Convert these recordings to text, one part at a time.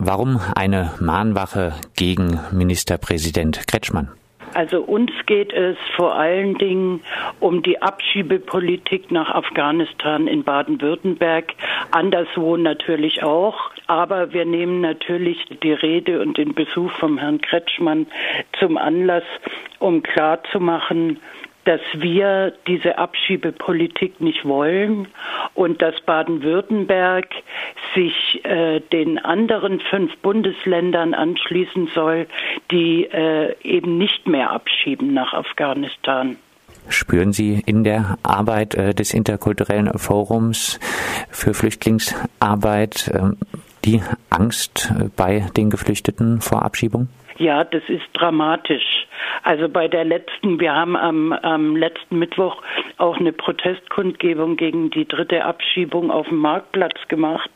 Warum eine Mahnwache gegen Ministerpräsident Kretschmann? Also uns geht es vor allen Dingen um die Abschiebepolitik nach Afghanistan in Baden-Württemberg, anderswo natürlich auch. Aber wir nehmen natürlich die Rede und den Besuch vom Herrn Kretschmann zum Anlass, um klarzumachen, dass wir diese Abschiebepolitik nicht wollen und dass Baden-Württemberg sich äh, den anderen fünf Bundesländern anschließen soll, die äh, eben nicht mehr abschieben nach Afghanistan. Spüren Sie in der Arbeit äh, des interkulturellen Forums für Flüchtlingsarbeit äh, die Angst äh, bei den Geflüchteten vor Abschiebung? Ja, das ist dramatisch. Also bei der letzten, wir haben am, am letzten Mittwoch auch eine Protestkundgebung gegen die dritte Abschiebung auf dem Marktplatz gemacht.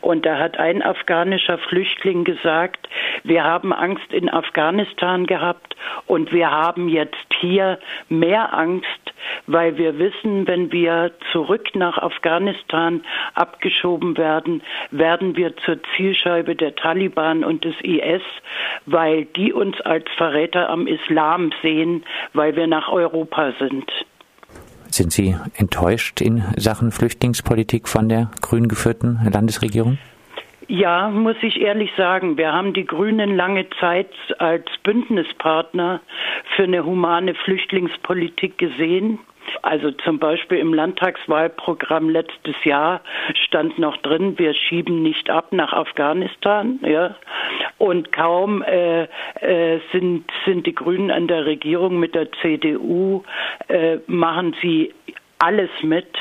Und da hat ein afghanischer Flüchtling gesagt, wir haben Angst in Afghanistan gehabt und wir haben jetzt hier mehr Angst, weil wir wissen, wenn wir zurück nach Afghanistan abgeschoben werden, werden wir zur Zielscheibe der Taliban und des IS, weil die uns als Verräter am Islam sehen, weil wir nach Europa sind. Sind Sie enttäuscht in Sachen Flüchtlingspolitik von der grün geführten Landesregierung? Ja, muss ich ehrlich sagen, wir haben die Grünen lange Zeit als Bündnispartner für eine humane Flüchtlingspolitik gesehen. Also zum Beispiel im Landtagswahlprogramm letztes Jahr stand noch drin, wir schieben nicht ab nach Afghanistan. Ja. Und kaum äh, äh, sind, sind die Grünen an der Regierung mit der CDU, äh, machen sie alles mit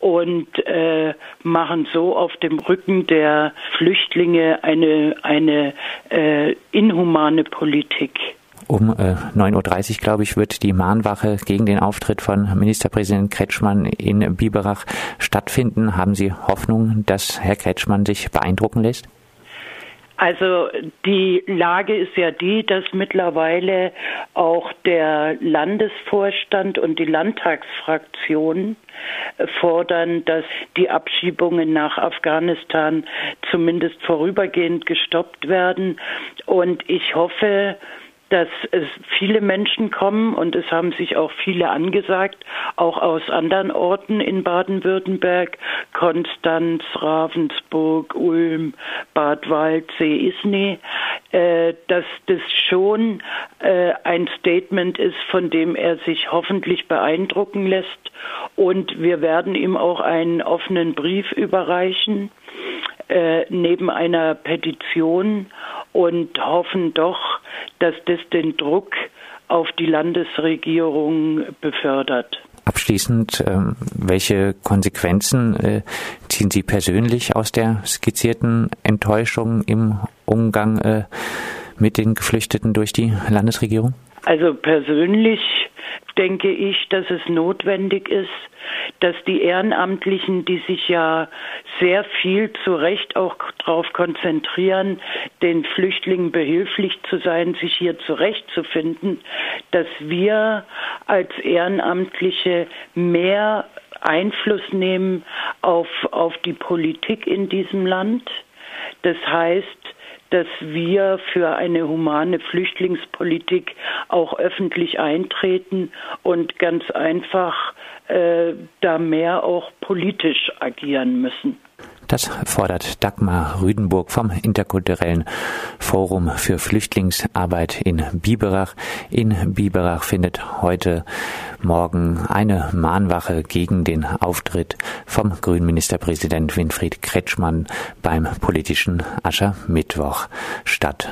und äh, machen so auf dem Rücken der Flüchtlinge eine, eine äh, inhumane Politik. Um äh, 9.30 Uhr, glaube ich, wird die Mahnwache gegen den Auftritt von Ministerpräsident Kretschmann in Biberach stattfinden. Haben Sie Hoffnung, dass Herr Kretschmann sich beeindrucken lässt? Also die Lage ist ja die, dass mittlerweile auch der Landesvorstand und die Landtagsfraktion fordern, dass die Abschiebungen nach Afghanistan zumindest vorübergehend gestoppt werden. Und ich hoffe, dass es viele Menschen kommen und es haben sich auch viele angesagt, auch aus anderen Orten in Baden-Württemberg, Konstanz, Ravensburg, Ulm, Bad Waldsee, Isny, äh, dass das schon äh, ein Statement ist, von dem er sich hoffentlich beeindrucken lässt. Und wir werden ihm auch einen offenen Brief überreichen äh, neben einer Petition und hoffen doch, dass das den Druck auf die Landesregierung befördert. Abschließend, ähm, welche Konsequenzen äh, ziehen Sie persönlich aus der skizzierten Enttäuschung im Umgang äh, mit den Geflüchteten durch die Landesregierung? Also persönlich denke ich, dass es notwendig ist, dass die Ehrenamtlichen, die sich ja sehr viel zu Recht auch darauf konzentrieren, den Flüchtlingen behilflich zu sein, sich hier zurechtzufinden, dass wir als Ehrenamtliche mehr Einfluss nehmen auf, auf die Politik in diesem Land. Das heißt, dass wir für eine humane Flüchtlingspolitik auch öffentlich eintreten und ganz einfach äh, da mehr auch politisch agieren müssen. Das fordert Dagmar Rüdenburg vom Interkulturellen Forum für Flüchtlingsarbeit in Biberach. In Biberach findet heute Morgen eine Mahnwache gegen den Auftritt vom grünen Ministerpräsident Winfried Kretschmann beim politischen Aschermittwoch statt.